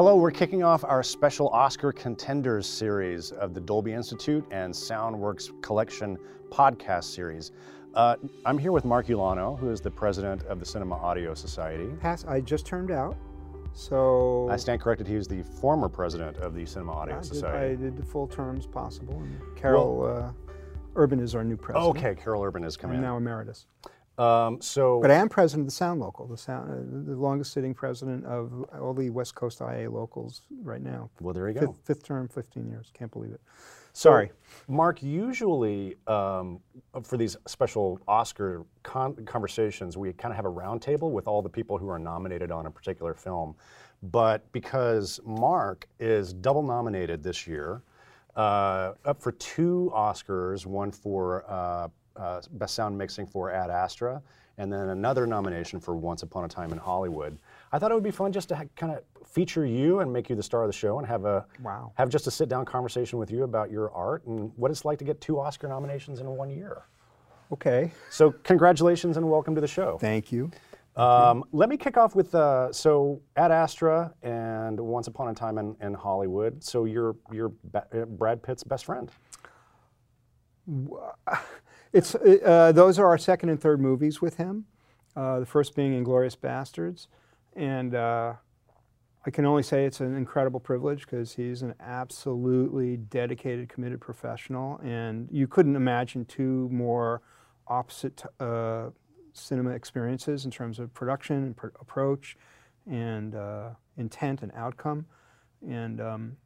Hello, we're kicking off our special Oscar Contenders series of the Dolby Institute and Soundworks Collection podcast series. Uh, I'm here with Mark Ulano, who is the president of the Cinema Audio Society. Pass, I just turned out, so I stand corrected, he was the former president of the Cinema Audio I did, Society. I did the full terms possible. And Karol uh, Urban is our new president. okay, Karol Urban is coming I'm in. now emeritus. Um, so, But I am president of the Sound Local, the, sound, uh, the longest sitting president of all the West Coast IA locals right now. well, there you go. Fifth, fifth term, 15 years. Can't believe it. So, Sorry. Mark, usually um, for these special Oscar con- conversations, we kind of have a roundtable with all the people who are nominated on a particular film. But because Mark is double nominated this year, uh, up for two Oscars, one for uh, uh, Best Sound Mixing for Ad Astra, and then another nomination for Once Upon a Time in Hollywood. I thought it would be fun just to kind of feature you and make you the star of the show and have a Wow. have just a sit down conversation with you about your art and what it's like to get two Oscar nominations in one year. Okay. So, congratulations and welcome to the show. Thank you. Um, let me kick off with uh, so Ad Astra and Once Upon a Time in, in Hollywood. So, you're, you're Brad Pitt's best friend. It's, uh, those are our second and third movies with him. Uh, the first being Inglourious Basterds. And uh, I can only say it's an incredible privilege because he's an absolutely dedicated, committed professional. And you couldn't imagine two more opposite uh, cinema experiences in terms of production and pr- approach and uh, intent and outcome. And um,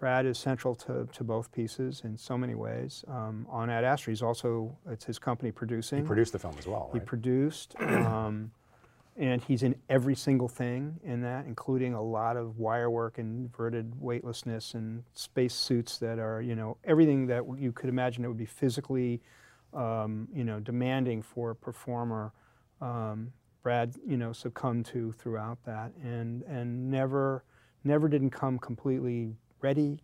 Brad is central to, to both pieces in so many ways. Um, on Ad Astra, he's also, it's his company producing. He produced the film as well, He produced, um, and he's in every single thing in that, including a lot of wire work and inverted weightlessness and space suits that are, you know, everything that you could imagine that would be physically, um, you know, demanding for a performer. Um, Brad, you know, succumbed to throughout that, and and never, never didn't come completely ready,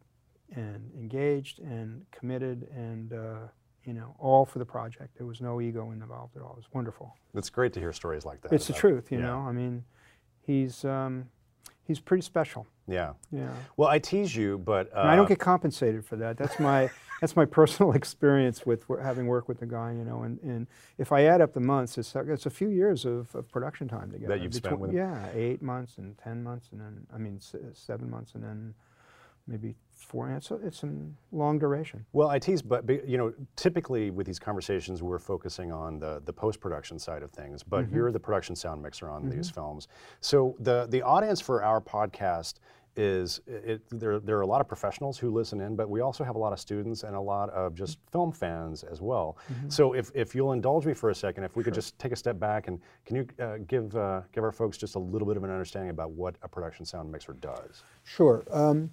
and engaged and committed and. Uh, you know, all for the project. There was no ego involved at all. It was wonderful. it's great to hear stories like that. It's the truth, you yeah. know. I mean, he's um, he's pretty special. Yeah. Yeah. Well, I tease you, but. Uh, I don't get compensated for that. That's my that's my personal experience with having worked with the guy, you know. And, and if I add up the months, it's, a- it's a few years of, of production time together. That you've spent with him. Yeah, eight months and ten months, and then I mean s- seven months, and then maybe four. It's a, it's a long duration. Well, I tease, but you know, typically with these conversations, we're focusing on the the post production side of things. But Mm-hmm. you're the production sound mixer on these films. So the the audience for our podcast is it, there. There are a lot of professionals who listen in, but we also have a lot of students and a lot of just film fans as well. Mm-hmm. So if, if you'll indulge me for a second, if we could just take a step back and can you uh, give uh, give our folks just a little bit of an understanding about what a production sound mixer does? Sure. Um,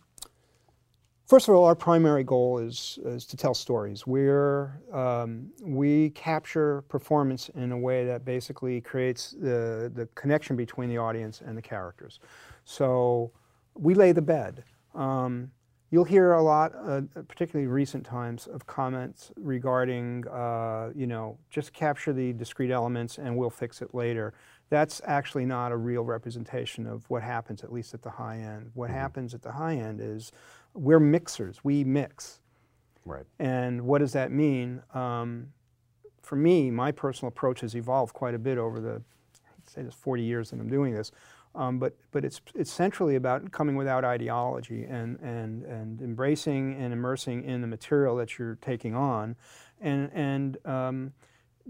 first of all, our primary goal is, is to tell stories. We're, um, we capture performance in a way that basically creates the, the connection between the audience and the characters. So we lay the bed. Um, you'll hear a lot, uh, particularly recent times, of comments regarding, uh, you know, just capture the discrete elements and we'll fix it later. That's actually not a real representation of what happens, at least at the high end. What happens at the high end is we're mixers, we mix. Right. And what does that mean? Um, for me, my personal approach has evolved quite a bit over the, I'd say this 40 years that I'm doing this. Um, but but it's, it's centrally about coming without ideology and, and, and embracing and immersing in the material that you're taking on and, and um,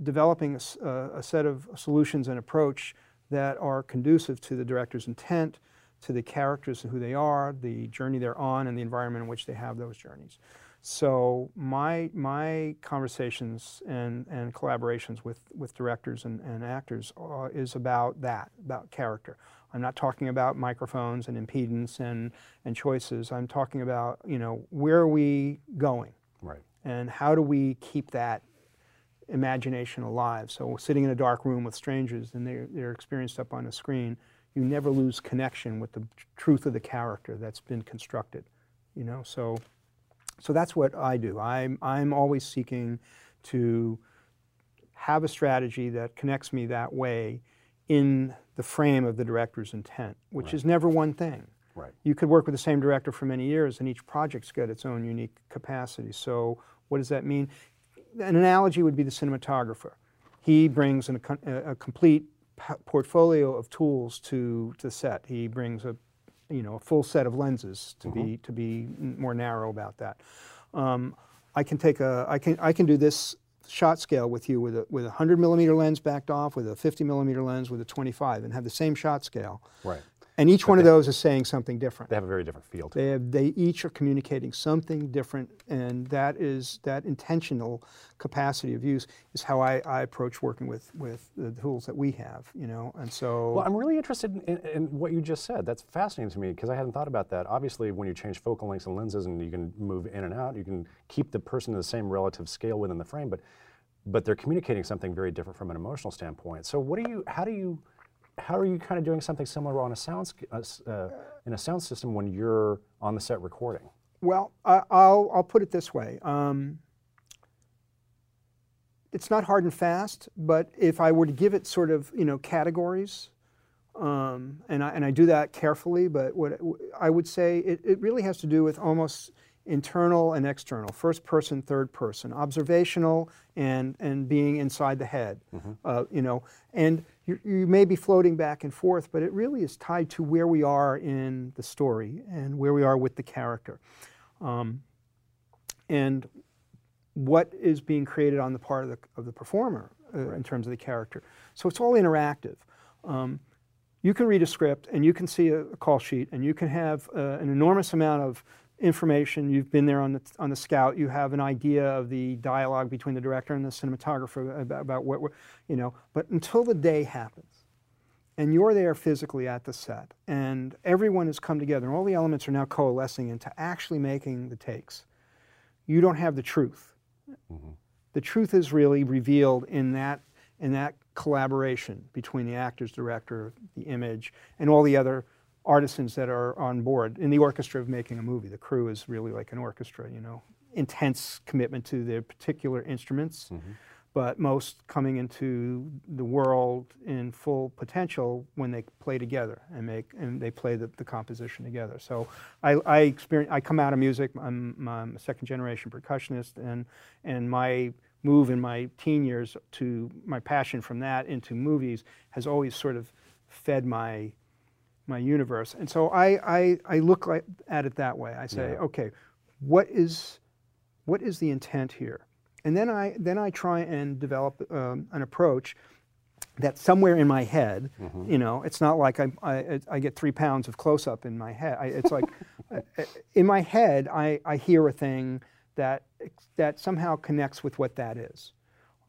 developing a set of solutions and approach that are conducive to the director's intent, to the characters and who they are, the journey they're on, and the environment in which they have those journeys. So my my conversations and, and collaborations with, with directors and, and actors uh, is about that, about character. I'm not talking about microphones and impedance and, and choices. I'm talking about, you know, where are we going? Right. and how do we keep that imagination alive? So sitting in a dark room with strangers and they're, they're experienced up on a screen, you never lose connection with the truth of the character that's been constructed, you know? So, so that's what I do. I'm, I'm always seeking to have a strategy that connects me that way in the frame of the director's intent, which is never one thing. Right. You could work with the same director for many years, and each project's got its own unique capacity. So, what does that mean? An analogy would be the cinematographer. He brings an, a, a complete portfolio of tools to, to set. He brings a, you know, a full set of lenses to be to be more narrow about that. Um, I can take a, I can, I can do this shot scale with you with a, with a 100 millimeter lens backed off, with a 50 millimeter lens, with a 25, and have the same shot scale. Right. And each one of those is saying something different. They have a very different feel. To they have, they each are communicating something different, and that is that intentional capacity of use is how I, I approach working with with the tools that we have. You know, and so. Well, I'm really interested in, in, in what you just said. That's fascinating to me because I hadn't thought about that. Obviously, when you change focal lengths and lenses, and you can move in and out, you can keep the person in the same relative scale within the frame, but but they're communicating something very different from an emotional standpoint. So, what do you? How do you? How are you kind of doing something similar on a sound uh, uh, in a sound system when you're on the set recording? Well, I, will I'll put it this way. Um, it's not hard and fast, but if I were to give it sort of you know categories, um, and I and I do that carefully, but what I would say it, it really has to do with almost internal and external, first person, third person, observational and, and being inside the head, mm-hmm. uh, you know, and you, you may be floating back and forth, but it really is tied to where we are in the story and where we are with the character. Um, and what is being created on the part of the, of the performer uh, right. in terms of the character. So it's all interactive. Um, you can read a script and you can see a, a call sheet and you can have uh, an enormous amount of information. You've been there on the, on the scout. You have an idea of the dialogue between the director and the cinematographer about, about what you know, but until the day happens and you're there physically at the set and everyone has come together and all the elements are now coalescing into actually making the takes, you don't have the truth. Mm-hmm. The truth is really revealed in that, in that collaboration between the actors, director, the image, and all the other artisans that are on board in the orchestra of making a movie. The crew is really like an orchestra, you know, intense commitment to their particular instruments, mm-hmm. but most coming into the world in full potential when they play together and make and they play the, the composition together. So I, I experience I come out of music. I'm, I'm a second generation percussionist, and and my move in my teen years to my passion from that into movies has always sort of fed my my universe. And so I, I, I look like, at it that way. I say, yeah. okay, what is, what is the intent here? And then I, then I try and develop um, an approach that somewhere in my head, mm-hmm. you know, it's not like I, I, I, get three pounds of close up in my head. I, it's like in my head, I, I hear a thing that, that somehow connects with what that is.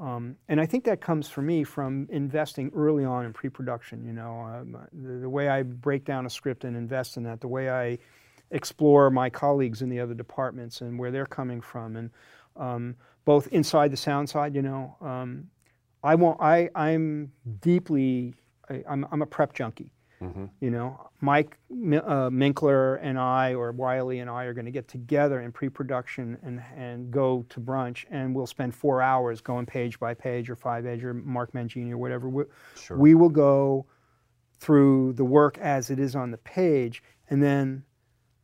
Um, and I think that comes for me from investing early on in pre-production. You know, um, the, the, way I break down a script and invest in that, the way I explore my colleagues in the other departments and where they're coming from, and um, both inside the sound side. You know, um, I want. I I'm deeply. I, I'm, I'm a prep junkie. Mm-hmm. You know, Mike uh, Minkler and I, or Wylie and I, are going to get together in pre-production and and go to brunch, and we'll spend four hours going page by page, or five page, or Mark Mangini, or whatever. We, sure. we will go through the work as it is on the page, and then,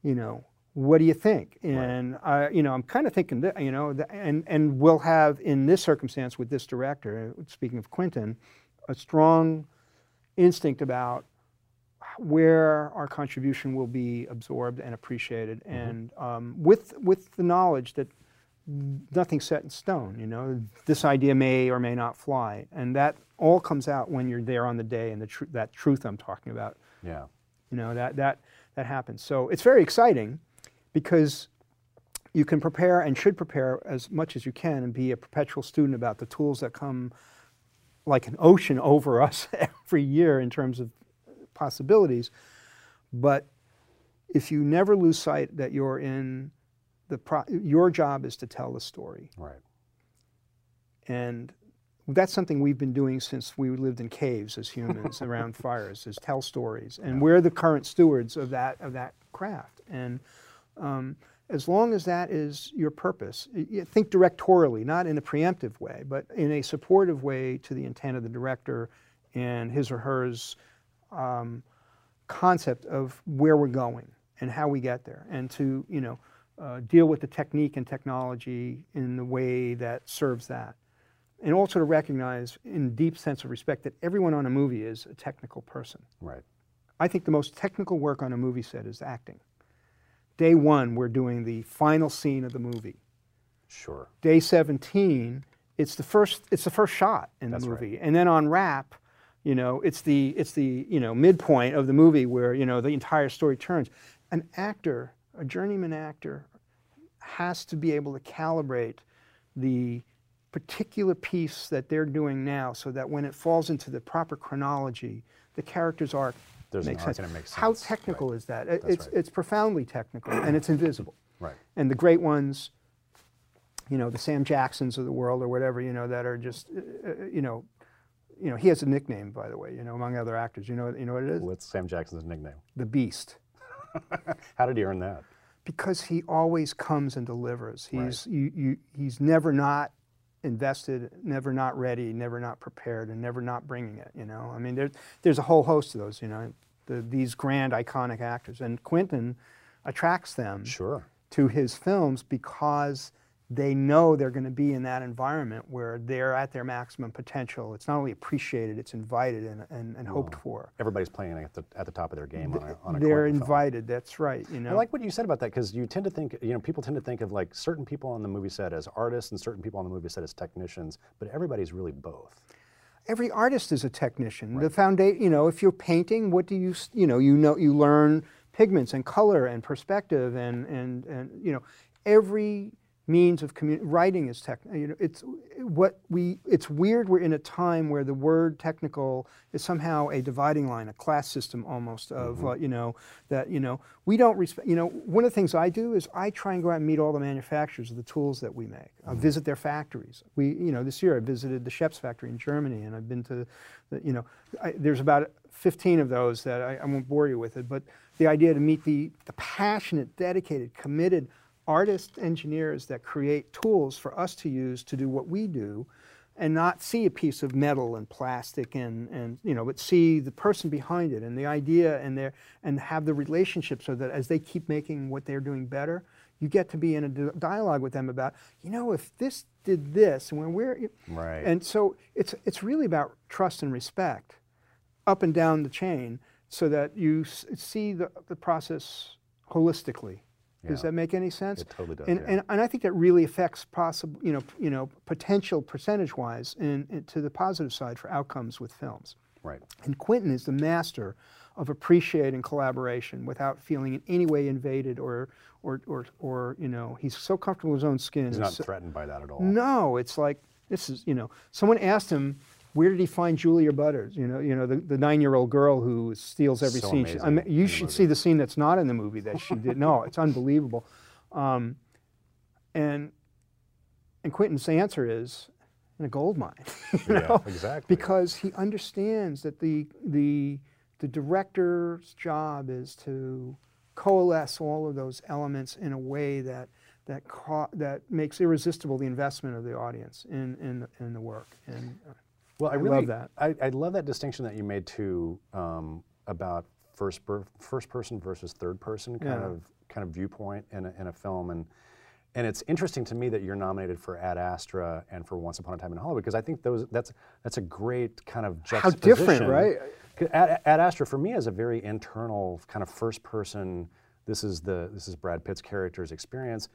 you know, what do you think? And right. I, you know, I'm kind of thinking that, you know, and and we'll have in this circumstance with this director, speaking of Quentin, a strong instinct about where our contribution will be absorbed and appreciated, mm-hmm. and um, with with the knowledge that nothing's set in stone. You know, this idea may or may not fly, and that all comes out when you're there on the day, and the tr- that truth I'm talking about. Yeah. You know that that that happens. So it's very exciting because you can prepare and should prepare as much as you can and be a perpetual student about the tools that come like an ocean over us every year in terms of possibilities. But if you never lose sight that you're in the pro- your job is to tell the story. Right. And that's something we've been doing since we lived in caves as humans around fires, is tell stories. And yeah. we're the current stewards of that of that craft. And um, as long as that is your purpose, think directorially, not in a preemptive way, but in a supportive way to the intent of the director and his or hers um, concept of where we're going. and how we get there, and to you know uh, deal with the technique and technology in the way that serves that, and also to recognize, in deep sense of respect, that everyone on a movie is a technical person. Right. I think the most technical work on a movie set is acting. Day one, we're doing the final scene of the movie. Sure. Day 17, it's the first, it's the first shot in the That's right. movie. And then on wrap, you know, it's the, it's the, you know, midpoint of the movie where, you know, the entire story turns. An actor, a journeyman actor, has to be able to calibrate the particular piece that they're doing now so that when it falls into the proper chronology, the character's arc There's makes sense. makes How technical Right. is that? That's It's, right. it's profoundly technical and it's invisible. Right. And the great ones, you know, the Sam Jacksons of the world or whatever, you know, that are just, uh, uh, you know, you know, he has a nickname, by the way, you know, among other actors. You know, you know what it is? What's Sam Jackson's nickname? The Beast. How did he earn that? Because he always comes and delivers. Right. He's, you, you, he's never not invested, never not ready, never not prepared, and never not bringing it, you know? I mean, there, there's a whole host of those, you know, the, these grand, iconic actors. And Quentin attracts them. Sure. to his films because they know they're going to be in that environment where they're at their maximum potential. It's not only appreciated, it's invited and, and, and hoped for. Everybody's playing at the, at the top of their game on a, on a They're Quentin film. invited, that's right. You know, I like what you said about that because you tend to think, you know, people tend to think of like certain people on the movie set as artists and certain people on the movie set as technicians, but everybody's really both. every artist is a technician. The foundation, you know, if you're painting, what do you, you know, you know, you learn pigments and color and perspective and and and you know, every means of writing is tech. You know, it's what we. It's weird. We're in a time where the word technical is somehow a dividing line, a class system almost of uh, you know that you know we don't respect. You know, one of the things I do is I try and go out and meet all the manufacturers of the tools that we make. I visit their factories. We, you know, this year I visited the Schoeps factory in Germany, and I've been to, the, you know, I, there's about 15 of those that I, I won't bore you with it, but the idea to meet the, the passionate, dedicated, committed artists, engineers that create tools for us to use to do what we do and not see a piece of metal and plastic and, and you know, but see the person behind it and the idea and their and have the relationship so that as they keep making what they're doing better, you get to be in a dialogue with them about, you know, if this did this and when we're Right. and so it's it's really about trust and respect up and down the chain so that you s- see the, the process holistically. Does Yeah. that make any sense? It totally does, And, yeah. and, and I think that really affects possible, you know, you know, potential percentage-wise in, to the positive side for outcomes with films. Right. And Quentin is the master of appreciating collaboration without feeling in any way invaded or, or, or, or you know, he's so comfortable in his own skin. He's not so- threatened by that at all. no, it's like this is you know. Someone asked him, where did he find Julia Butters? You know, you know the, the nine-year-old girl who steals every So scene. She- I mean, you should movie. see the scene that's not in the movie that she did. No, it's unbelievable. Um, and and Quentin's answer is in a gold mine. you Yeah, know? exactly. Because he understands that the the the director's job is to coalesce all of those elements in a way that that ca- that makes irresistible the investment of the audience in in, the- in the work. And uh, Well, I, really love that. I, I love that distinction that you made too um, about first first person versus third person kind Yeah. of kind of viewpoint in a, in a film, and and it's interesting to me that you're nominated for Ad Astra and for Once Upon a Time in Hollywood because I think those that's that's a great kind of How juxtaposition. different, right? Ad, Ad Astra for me is a very internal kind of first person. This is the this is Brad Pitt's character's experience,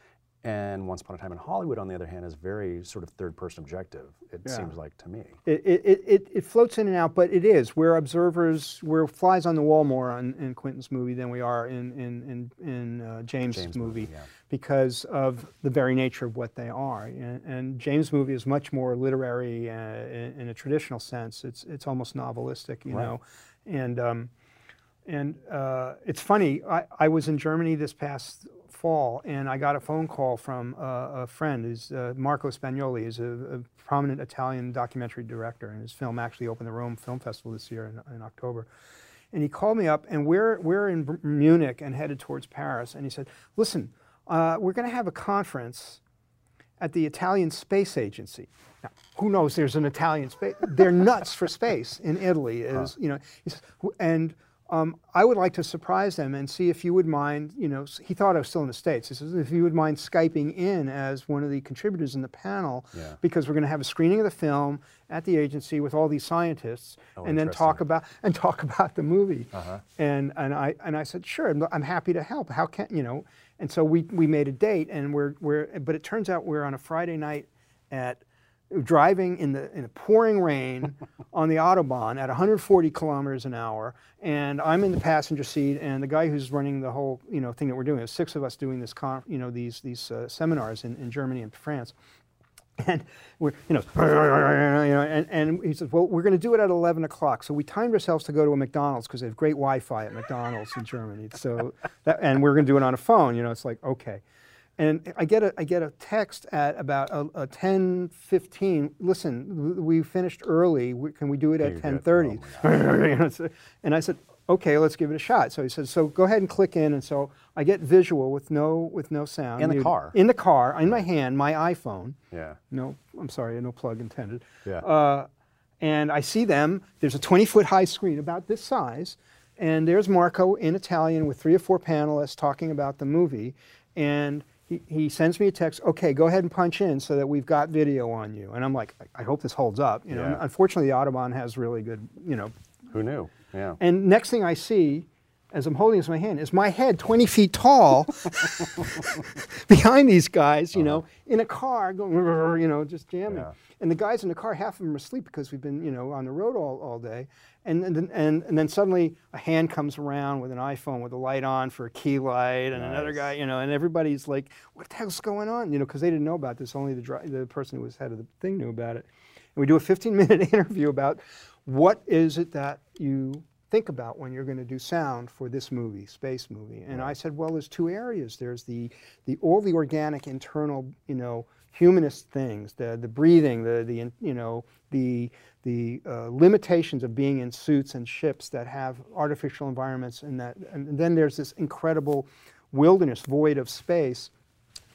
and Once Upon a Time in Hollywood, on the other hand, is very sort of third person objective. It Yeah. seems like to me. it, it, it, it, floats in and out, but it is. We're observers. We're flies on the wall more on, in Quentin's movie than we are in in in, in uh, James', James' movie, movie, yeah. because of the very nature of what they are. And, and James' movie is much more literary uh, in, in a traditional sense. It's it's almost novelistic, you Right. know, and. Um, and uh, it's funny, I, I was in Germany this past fall and I got a phone call from uh, a friend, who's uh, Marco Spagnoli, He's a, a prominent Italian documentary director, and his film actually opened the Rome Film Festival this year in, in October. And he called me up, and we're, we're in Munich and headed towards Paris. And he said, Listen, uh, we're going to have a conference at the Italian Space Agency. Now, who knows? There's an Italian space. They're nuts for space in Italy. Is you know, he says, and um, I would like to surprise them and see if you would mind, you know, he thought I was still in the States. He says, if you would mind Skyping in as one of the contributors in the panel, Yeah. because we're going to have a screening of the film at the agency with all these scientists Oh, and then talk about, and talk about the movie. Uh-huh. And, and, I, and I said, sure, I'm, I'm happy to help. How can, you know, and so we, we made a date and we're, we're, but it turns out we're on a Friday night at, driving in the in a pouring rain on the autobahn at 140 kilometers an hour, and I'm in the passenger seat, and the guy who's running the whole you know thing that we're doing, there's six of us doing this conf, you know these these uh, seminars in, in Germany and France. And we're, you know, you know, and, and he says, well, we're going to do it at 11 o'clock. So we timed ourselves to go to a McDonald's because they have great Wi-Fi at McDonald's in Germany. So, that, and we're going to do it on a phone. You know, it's like okay. And I get a, I get a text at about a, a 10, 15, listen, we finished early, we- can we do it at Can you do it? 10.30? You and I said, okay, let's give it a shot. So he said, so go ahead and click in. And so I get visual with no, with no sound. In the muted. car? In the car, in my hand, my iPhone. Yeah. No, I'm sorry, no plug intended. Yeah. Uh, and I see them. There's a 20 foot high screen about this size, and there's Marco in Italian with three or four panelists talking about the movie. And he, he sends me a text. Okay, go ahead and punch in so that we've got video on you. And I'm like, I I hope this holds up. You know, Yeah. unfortunately, the autobahn has really good, you know. Who knew? Yeah. And next thing I see, as I'm holding this in my hand, is my head 20 feet tall behind these guys, you know, uh-huh. in a car going, you know, just jamming. Yeah. And the guys in the car, half of them are asleep because we've been, you know, on the road all, all day. And, and, then- and, and then suddenly a hand comes around with an iPhone with a light on for a key light, and another guy, you know, and everybody's like, what the hell's going on? You know, because they didn't know about this. Only the, dri- the person who was head of the thing knew about it. And we do a 15 minute interview about what is it that you think about when you're going to do sound for this movie, space movie. And I said, well, there's two areas. There's the, the all the organic internal, you know, humanist things, the the breathing, the the you know the the uh, limitations of being in suits and ships that have artificial environments, and that and then there's this incredible wilderness void of space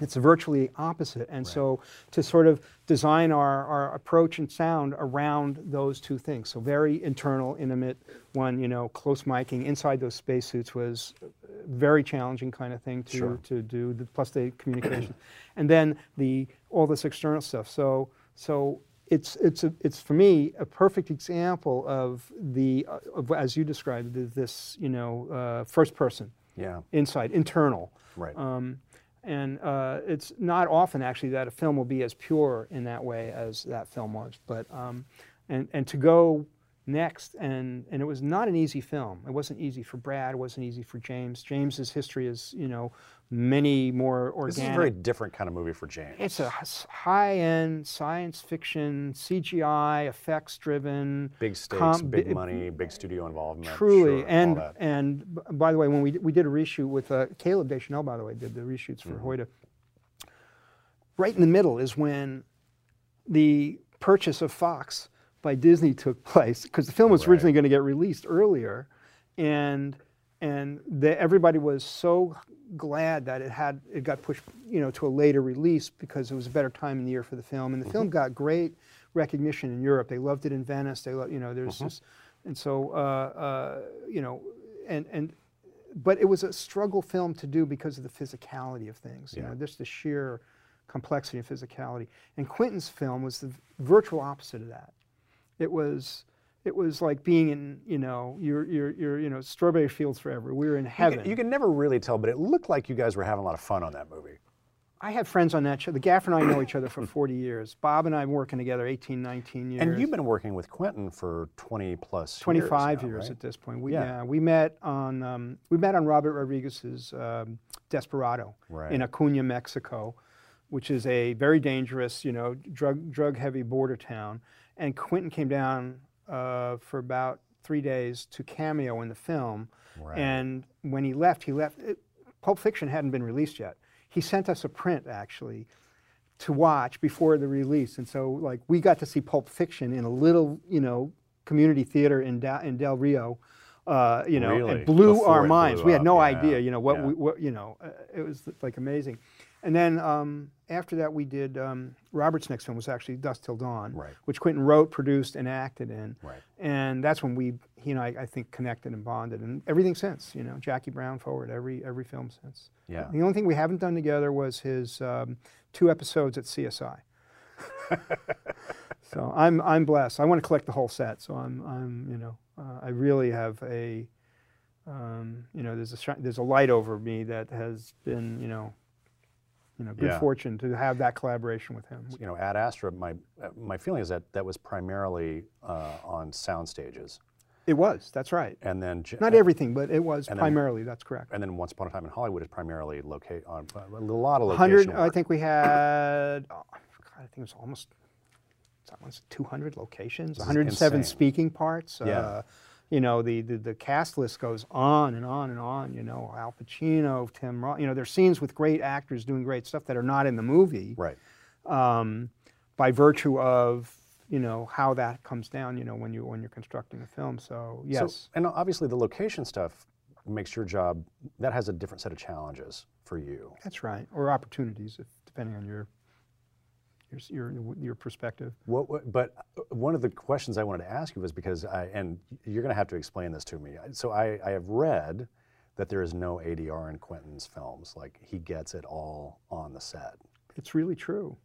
it's virtually opposite. And so to sort of design our, our approach and sound around those two things. So very internal, intimate one, you know, close miking inside those spacesuits was very challenging kind of thing to, Sure. to do, the, plus the communication. and then the all this external stuff. So so it's it's a, it's for me a perfect example of the uh, of, as you described this you know uh, first person Yeah. inside internal Right. um, and uh, it's not often actually that a film will be as pure in that way as that film was. But um, and and to go next and and it was not an easy film. It wasn't easy for Brad. It wasn't easy for James. James's history is you know many more organic. This is a very different kind of movie for James. it's a high-end science fiction, CGI, effects-driven. big stakes, big money, big studio involvement. Truly, sure, and and by the way, when we we did a reshoot with uh, Caleb Deschanel, by the way, did the reshoots for Hoyte. Right in the middle is when the purchase of Fox by Disney took place, because the film was Right. originally going to get released earlier, and and the, everybody was so glad that it had it got pushed, you know, to a later release because it was a better time in the year for the film, and the film got great recognition in Europe. They loved it in Venice. They, lo- you know, there's just, and so, uh, uh, you know, and and, but it was a struggle film to do because of the physicality of things. You know, just the sheer complexity and physicality. And Quentin's film was the virtual opposite of that. It was. It was like being in, you know, your, your, your, you know, strawberry fields forever. We were in You heaven. can, you can never really tell, but it looked like you guys were having a lot of fun on that movie. I had friends on that show. The Gaffer and I know each other for 40 years. Bob and I have been working together 18, 19 years. And you've been working with Quentin for 20 plus 25 years, now, years, right? at this point. We, Yeah. yeah. we met on um, we met on Robert Rodriguez's um, Desperado Right. in Acuna, Mexico, which is a very dangerous, you know, drug drug heavy border town. And Quentin came down uh, for about three days to cameo in the film. Right. And when he left, he left. It, Pulp Fiction hadn't been released yet. He sent us a print actually to watch before the release, and so like we got to see Pulp Fiction in a little, you know, community theater in da- in Del Rio, uh, you know, Really? and blew Before our it minds. blew we had no yeah, idea, you know, what yeah. we, what, you know, uh, it was like amazing. And then, um, after that, we did um, Robert's next film was actually Dusk Till Dawn, Right. which Quentin wrote, produced, and acted in. Right. And that's when we, he and I, I think, connected and bonded, and everything since. You know, Jackie Brown forward, every every film since. Yeah. The only thing we haven't done together was his um, two episodes at CSI. so I'm I'm blessed. I want to collect the whole set. So I'm I'm you know uh, I really have a um, you know there's a there's a light over me that has been you know you know good Yeah. fortune to have that collaboration with him. You know, Ad Astra, my, my feeling is that that was primarily uh, on sound stages. It was. That's right. And then, Not everything, but it was And then- primarily. That's correct. and then Once Upon a Time in Hollywood is primarily locate on a lot of location Hundred. I think we had. Oh, God, I think it was almost. It's almost 200 locations, is 107 speaking parts. Yeah. Uh, you know, the, the the cast list goes on and on and on. You know, Al Pacino, Tim Roth. You know, there's scenes with great actors doing great stuff that are not in the movie Right. um, by virtue of you know how that comes down. You know, when you when you're constructing a film. So yes. So, and obviously the location stuff makes your job, that has a different set of challenges for you. That's right, or opportunities, if, depending on your your your your perspective. What, what, but uh, one of the questions I wanted to ask you was because I, and you're going to have to explain this to me. So I, I have read that there is no ADR in Quentin's films. Like he gets it all on the set. It's really true.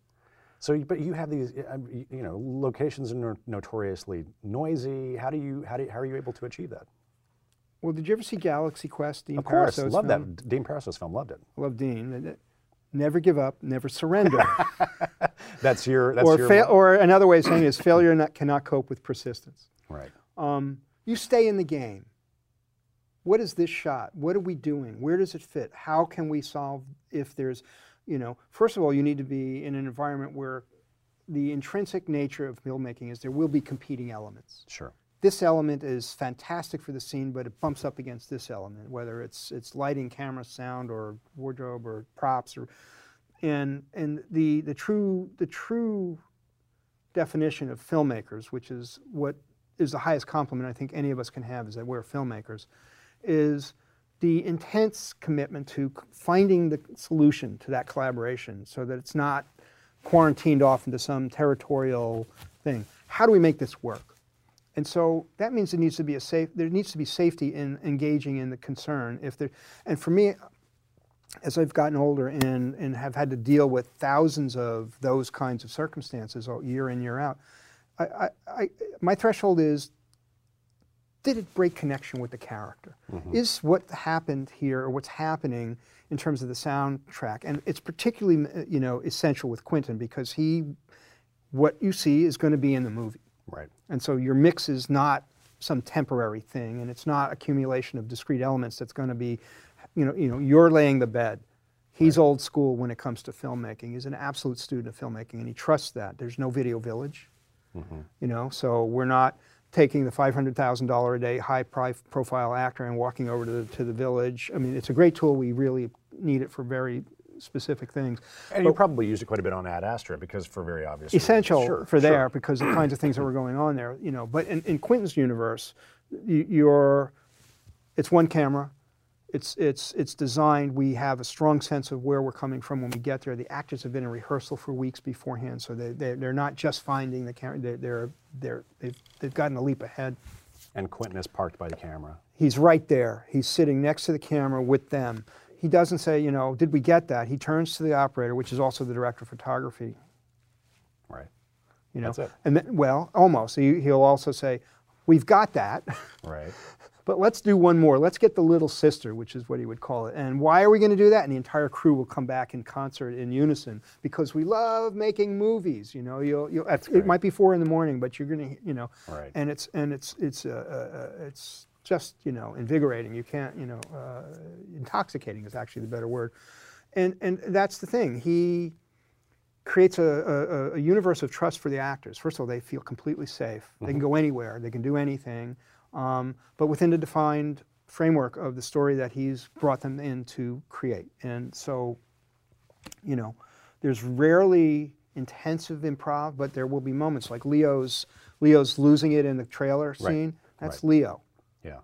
So, but you have these, um, you know, locations are notoriously noisy. How do you, how do you, how are you able to achieve that? Well, did you ever see Galaxy Quest? Dean Of course, love film? that. Dean Parisot's film, loved it. Love Dean. Never give up, never surrender. That's your, that's or, your, fail, or another way of saying it is failure not, cannot cope with persistence. right. Um, you stay in the game. What is this shot? What are we doing? Where does it fit? How can we solve if there's, you know, first of all, you need to be in an environment where the intrinsic nature of filmmaking is there will be competing elements. Sure. This element is fantastic for the scene, but it bumps up against this element, whether it's it's lighting, camera, sound, or wardrobe, or props, or and and the the true the true definition of filmmakers, which is what is the highest compliment I think any of us can have, is that we're filmmakers, is the intense commitment to finding the solution to that collaboration, so that it's not quarantined off into some territorial thing. How do we make this work? And so that means there needs to be a safe. There needs to be safety in engaging in the concern. If there, and for me, as I've gotten older and and have had to deal with thousands of those kinds of circumstances year in year out, I, I, I my threshold is. Did it break connection with the character? Mm-hmm. Is what happened here or what's happening in terms of the soundtrack, and it's particularly you know essential with Quentin because he, what you see is going to be in the movie. Right. And so your mix is not some temporary thing, and it's not accumulation of discrete elements that's going to be, you know, you know, you're laying the bed. He's old school when it comes to filmmaking. He's an absolute student of filmmaking, and he trusts that. There's no video village, mm-hmm. you know, so we're not taking the $500,000 a day high profile actor and walking over to the, to the village. I mean, it's a great tool. We really need it for very specific things. And you probably used it quite a bit on Ad Astra because for very obvious reasons. essential for sure. there because the kinds of things that were going on there, you know. But in, in Quentin's universe, you, you're, it's one camera, it's it's it's designed. We have a strong sense of where we're coming from when we get there. The actors have been in rehearsal for weeks beforehand, so they they they're not just finding the camera. They're they're, they're they've they've gotten a leap ahead. And Quentin is parked by the camera. He's right there. He's sitting next to the camera with them. He doesn't say, you know, did we get that? He turns to the operator, which is also the director of photography, Right. You know, That's it. and then, well, almost. He, he'll also say, "We've got that, Right. but let's do one more. Let's get the little sister, which is what he would call it. And why are we going to do that? And the entire crew will come back in concert in unison because we love making movies. You know, you'll, you'll it might be four in the morning, but you're going to, you know, Right. and it's and it's it's uh, uh, uh, it's just you know invigorating. You can't, you know, uh, intoxicating is actually the better word. And and that's the thing. He creates a, a, a universe of trust for the actors. First of all, they feel completely safe. They can go anywhere. They can do anything, um, but within the defined framework of the story that he's brought them in to create. And so, you know, there's rarely intensive improv, but there will be moments like Leo's Leo's losing it in the trailer Right, scene. That's right. Leo. Yeah.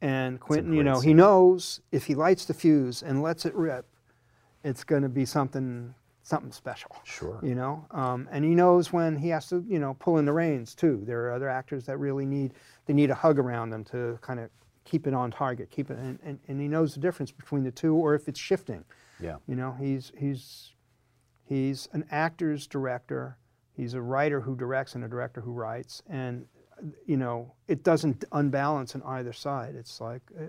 And Quentin, you know, he knows if he lights the fuse and lets it rip, it's going to be something something special. Sure. You know, um, and he knows when he has to, you know, pull in the reins too. There are other actors that really need they need a hug around them to kind of keep it on target, keep it, and, and, and he knows the difference between the two, or if it's shifting. Yeah. You know, he's he's he's an actor's director. He's a writer who directs and a director who writes, and you know, it doesn't unbalance on either side. It's like. Uh,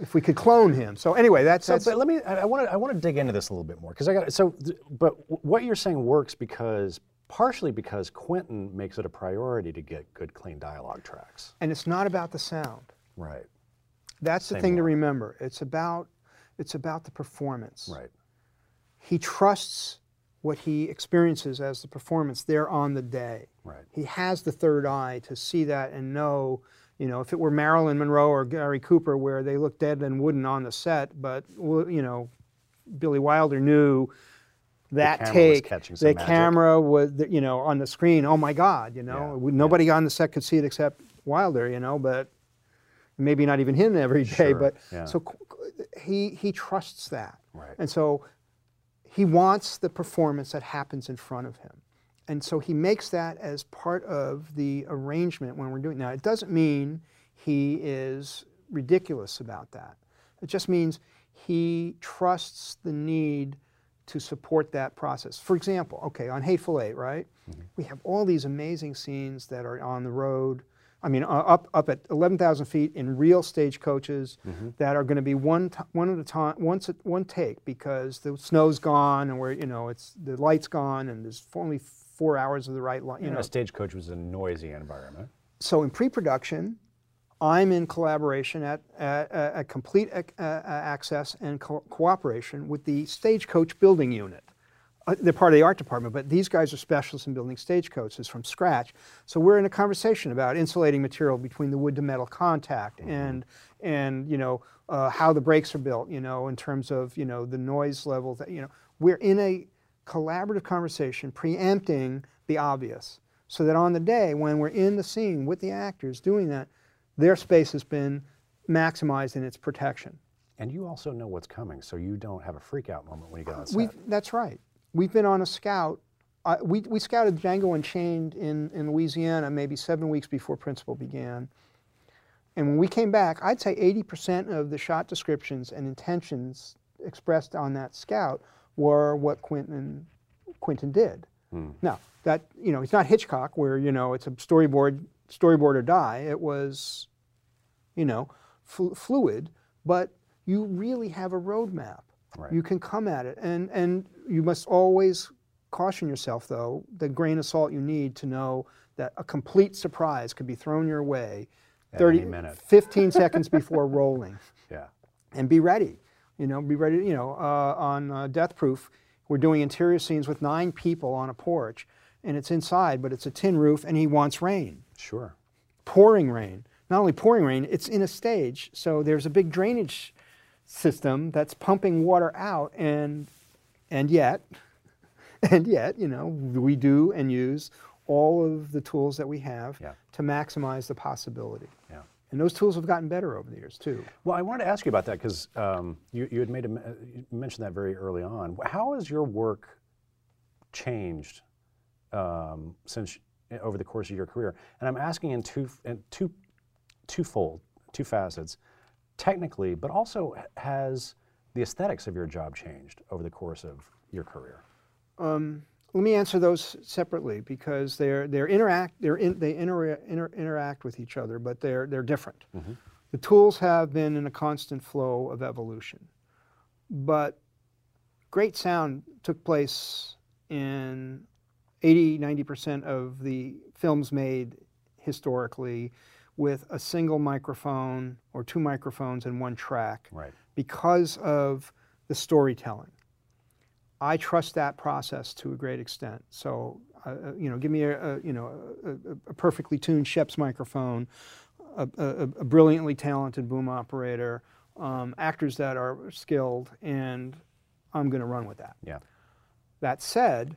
if we could clone him. So anyway, that's, So, that's but let me. I want to. I want to dig into this a little bit more because I got. So, but what you're saying works because partially because Quentin makes it a priority to get good, clean dialogue tracks. and it's not about the sound. Right. That's the thing to remember. It's about it's about the performance. Right. He trusts what he experiences as the performance there on the day. Right. He has the third eye to see that and know, you know, if it were Marilyn Monroe or Gary Cooper where they look dead and wooden on the set, but you know, Billy Wilder knew that was take, the magic. camera was, you know, on the screen. Oh my God, you know, Yeah, nobody on the set could see it except Wilder, you know, but maybe not even him every day. Sure, But yeah. so he he trusts that, Right. and so he wants the performance that happens in front of him. And so he makes that as part of the arrangement when we're doing now. It doesn't mean he is ridiculous about that. It just means he trusts the need to support that process. For example, okay, on Hateful Eight, right? We have all these amazing scenes that are on the road. I mean, uh, up up at 11,000 feet in real stagecoaches that are going to be one t- one at a time, once at one take because the snow's gone and we're you know it's the light's gone and there's only four hours of the right light. You know, a stagecoach was a noisy environment. so in pre-production, I'm in collaboration at, at, at complete ac- uh, uh, access and co- cooperation with the stagecoach building unit. Uh, they're part of the art department, but these guys are specialists in building stagecoaches from scratch. So we're in a conversation about insulating material between the wood to metal contact and and you know uh, how the brakes are built. You know in terms of you know the noise level. That you know we're in a collaborative conversation, preempting the obvious, so that on the day when we're in the scene with the actors doing that, their space has been maximized in its protection. And you also know what's coming, so you don't have a freak out moment when you get on set. We've, that's right. We've been on a scout. Uh, we, we scouted Django Unchained in, in Louisiana maybe seven weeks before Principal began. And when we came back, I'd say 80% of the shot descriptions and intentions expressed on that scout were what Quentin, Quentin did. Hmm. Now, that, you know, it's not Hitchcock where, you know, it's a storyboard, storyboard or die. It was, you know, flu- fluid, but you really have a roadmap. Right. You can come at it, and and you must always caution yourself, though, the grain of salt you need to know that a complete surprise could be thrown your way, At 30, any minute. 15 seconds before rolling, yeah. and be ready. You know, be ready. You know, uh, on uh, Death Proof, we're doing interior scenes with nine people on a porch, and it's inside, but it's a tin roof, and he wants rain Sure. pouring rain. Not only pouring rain, it's in a stage, so there's a big drainage system that's pumping water out, and and yet, and yet, you know, we do and use all of the tools that we have Yeah. to maximize the possibility. Yeah. And those tools have gotten better over the years too. Well, I wanted to ask you about that because um, you, you had made a, you mentioned that very early on. How has your work changed um, since over the course of your career? And I'm asking in two in two twofold, two facets. Technically, but also has the aesthetics of your job changed over the course of your career? Um, let me answer those separately because they're they're interact they're in, they inter, inter, interact with each other, but they're they're different. Mm-hmm. The tools have been in a constant flow of evolution, but great sound took place in 80 90 percent of the films made historically with a single microphone or two microphones and one track Right. because of the storytelling. I trust that process to a great extent. So, uh, uh, you know, give me a, a you know a, a- perfectly tuned Schoeps microphone, a, a, a brilliantly talented boom operator, um, actors that are skilled, and I'm going to run with that. Yeah. That said,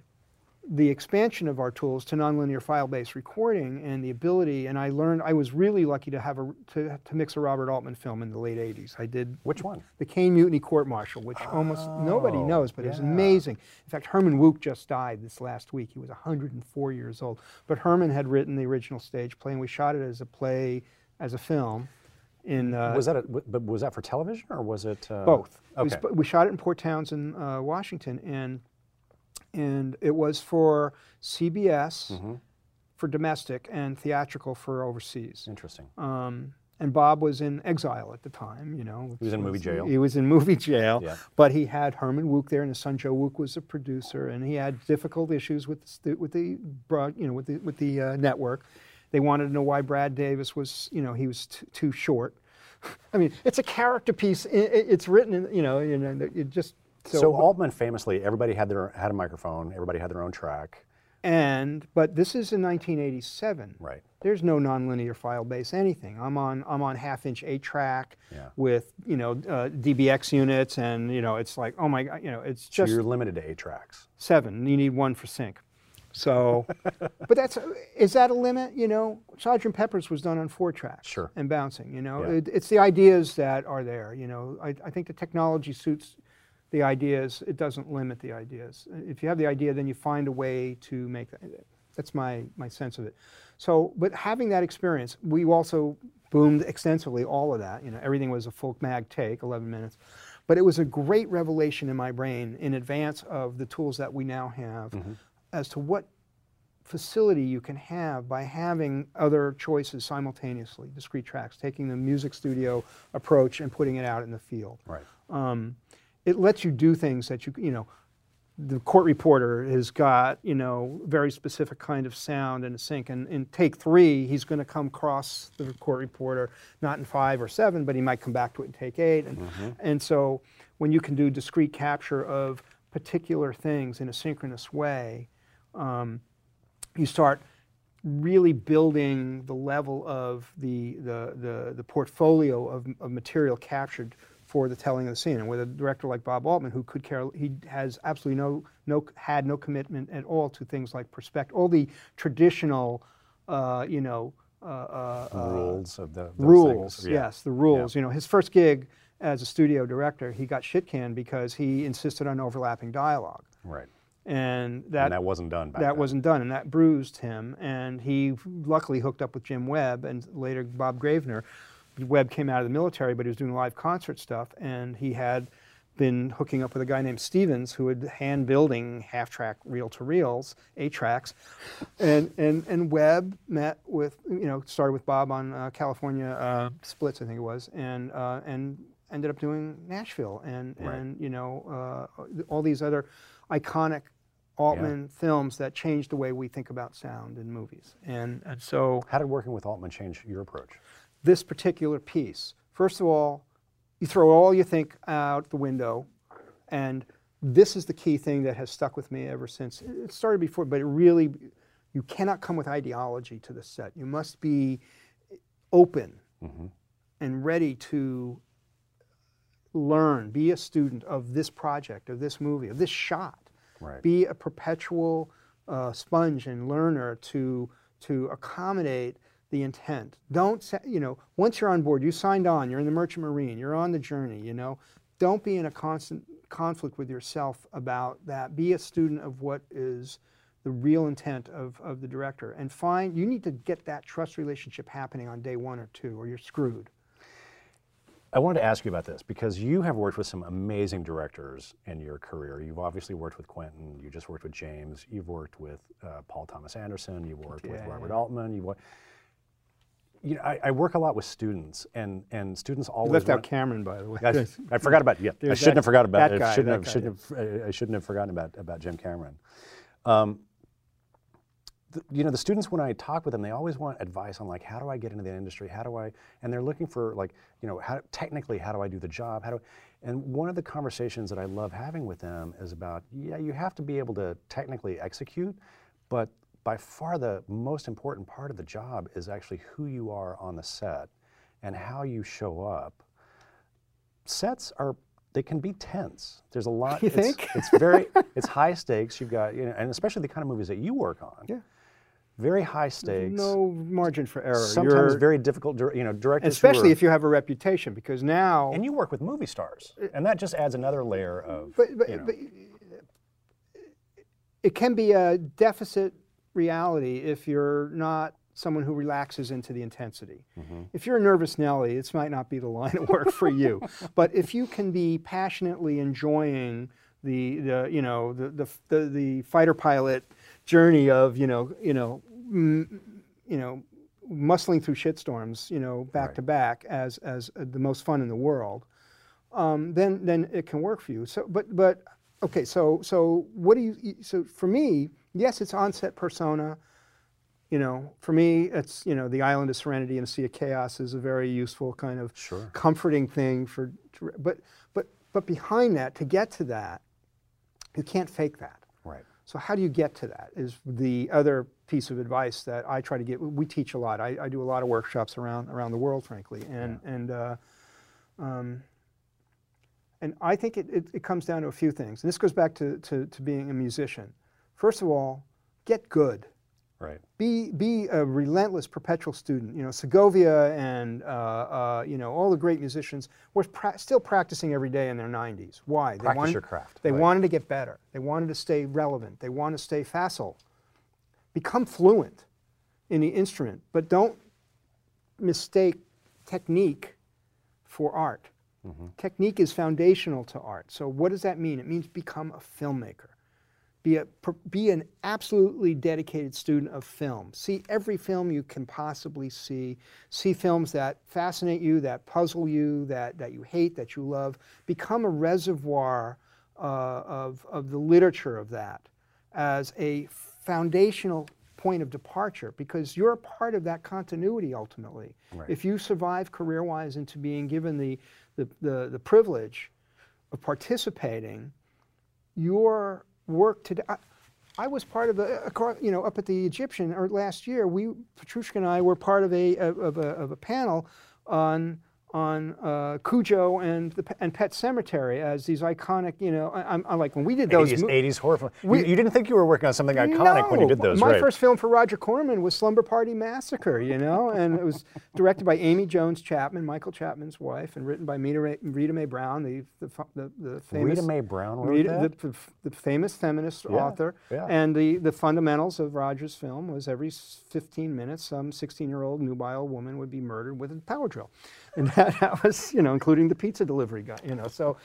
the expansion of our tools to nonlinear file-based recording and the ability, and I learned, I was really lucky to have a, to, to mix a Robert Altman film in the late 80s. I did Which one? the Caine Mutiny Court Martial, which almost nobody Oh, knows, but it was amazing. In fact, Herman Wouk just died this last week. He was 104 years old. But Herman had written the original stage play, and we shot it as a play, as a film. In uh, was that a, was that for television or was it uh, both. Okay. we shot it in Port Townsend, uh, Washington, and and it was for CBS Mm-hmm. for domestic and theatrical for overseas. Interesting. Um, and Bob was in exile at the time, you know. He was in movie jail. He was in movie jail. Yeah. But he had Herman Wouk there, and his son Joe Wouk was a producer, and he had difficult issues with the, with the broad, you know, with the with the uh, network. They wanted to know why Brad Davis was, you know, he was t- too short. I mean, it's a character piece. i- i- it's written, in, you know, you know, it just So, Altman famously, everybody had their had a microphone. Everybody had their own track. and but this is in 1987. Right. There's no nonlinear file base anything. I'm on I'm on half inch eight track Yeah. with you know uh, DBX units and you know it's like oh my god you know it's So just you're limited to eight tracks. seven. You need one for sync. So, but that's is that a limit? You know, Sergeant Pepper's was done on four tracks. Sure. And bouncing. You know, Yeah. it, it's the ideas that are there. You know, I, I think the technology suits the ideas. It doesn't limit the ideas. If you have the idea, then you find a way to make that. That's my my sense of it. So, but having that experience, we also boomed extensively all of that. You know, everything was a full mag take, 11 minutes. But it was a great revelation in my brain in advance of the tools that we now have as to what facility you can have by having other choices simultaneously, discrete tracks, taking the music studio approach and putting it out in the field. Right. Um, it lets you do things that you, you know, the court reporter has got, you know, very specific kind of sound and a sync. And in take three, he's going to come across the court reporter, not in five or seven, but he might come back to it in take eight. And, and so when you can do discrete capture of particular things in a synchronous way, um, you start really building the level of the, the, the, the portfolio of, of material captured for the telling of the scene. And with a director like Bob Altman, who could care, he has absolutely no, no, had no commitment at all to things like perspective, all the traditional, uh, you know, uh, uh, uh, rules of the rules. Yeah. Yes, the rules. You know, his first gig as a studio director, he got shit canned because he insisted on overlapping dialogue, Right. and that and that wasn't done back that then. wasn't done, and that bruised him. And he luckily hooked up with Jim Webb and later Bob Gravenor. Webb came out of the military, but he was doing live concert stuff, and he had been hooking up with a guy named Stevens who had hand building half track reel to reels, eight tracks, and and and Webb met with you know started with Bob on uh, California uh, Splits, I think it was, and uh, and ended up doing Nashville and Right. and you know uh, all these other iconic Altman films that changed the way we think about sound in movies. And, and so How did working with Altman change your approach? This particular piece, first of all, you throw all you think out the window, and this is the key thing that has stuck with me ever since. It started before, but it really, you cannot come with ideology to the set. You must be open and ready to learn, be a student of this project, of this movie, of this shot. Right. Be a perpetual uh, sponge and learner to to accommodate the intent. Don't say, you know, once you're on board, you signed on, you're in the merchant marine, you're on the journey, you know. Don't be in a constant conflict with yourself about that. Be a student of what is the real intent of, of the director and find you need to get that trust relationship happening on day one or two or you're screwed. I wanted to ask you about this because you have worked with some amazing directors in your career. You've obviously worked with Quentin. You just worked with James. You've worked with uh, Paul Thomas Anderson. You've worked with Robert yeah. Altman. You, you know, I, I work a lot with students, and and students You always left out Cameron, by the way. I, I forgot about yeah. I shouldn't that- have forgot about. that I shouldn't have. guy, Shouldn't have. I shouldn't have forgotten about about Jim Cameron. Um, the, you know, the students when I talk with them, they always want advice on like, how do I get into the industry? How do I? And they're looking for like, you know, how technically, how do I do the job? How do? And one of the conversations that I love having with them is about, yeah, you have to be able to technically execute, but by far the most important part of the job is actually who you are on the set and how you show up sets are they can be tense. There's a lot. You it's, think? it's very it's high stakes. You've got you know, and especially the kind of movies that you work on. Yeah. Very high stakes. No margin for error. Sometimes You're- very difficult. You know, directors. especially are- if you have a reputation, because now. and you work with movie stars, uh, and that just adds another layer of. but, but, you know, but uh, it can be a deficit reality if you're not someone who relaxes into the intensity. Mm-hmm. If you're a nervous Nelly, this might not be the line of work for you. But if you can be passionately enjoying the, the you know the, the, the, the fighter pilot journey of you know you know mm, you know muscling through shitstorms you know back Right. to back as as uh, the most fun in the world um, then then it can work for you. So, but but okay. So so what do you? So for me, yes, it's onset persona. You know, for me, it's you know the island of serenity and a sea of chaos is a very useful kind of Sure. comforting thing for. But but but behind that, to get to that, you can't fake that. right. So how do you get to that? Is the other piece of advice that I try to get. We teach a lot. I, I do a lot of workshops around around the world, frankly, and and uh, um, and I think it, it, it comes down to a few things. And this goes back to, to, to being a musician. First of all, get good. Right. Be, be a relentless, perpetual student. You know, Segovia and uh, uh, you know all the great musicians were pra- still practicing every day in their 90s. Why? They Practice wanted, your craft, They right. wanted to get better. They wanted to stay relevant. They wanted to stay facile. Become fluent in the instrument, but don't mistake technique for art. Technique is foundational to art. So what does that mean? It means become a filmmaker. Be, a, be an absolutely dedicated student of film. See every film you can possibly see. See films that fascinate you, that puzzle you, that, that you hate, that you love. Become a reservoir uh, of, of the literature of that as a foundational point of departure because you're a part of that continuity ultimately. Right. If you survive career wise into being given the, the, the, the privilege of participating, your work today. I, I was part of a, you know, up at the Egyptian or last year. We, Petrushka and I, were part of a of a, of a panel on on uh, Cujo and the and Pet Sematary as these iconic. You know, I, I'm, I'm like when we did those. 80s, mo- 80s horror film. We- you, you didn't think you were working on something iconic when you did those, My right? first film for Roger Corman was Slumber Party Massacre, you know, and it was directed by Amy Jones Chapman, Michael Chapman's wife, and written by Rita, Mae- Rita Mae Brown, the the, the, the famous Rita Mae Brown Rita- the, the famous feminist Yeah, author. yeah. And the, the fundamentals of Roger's film was every 15 minutes, some 16-year-old nubile woman would be murdered with a power drill, and that, that was, you know, including the pizza delivery guy, you know. So,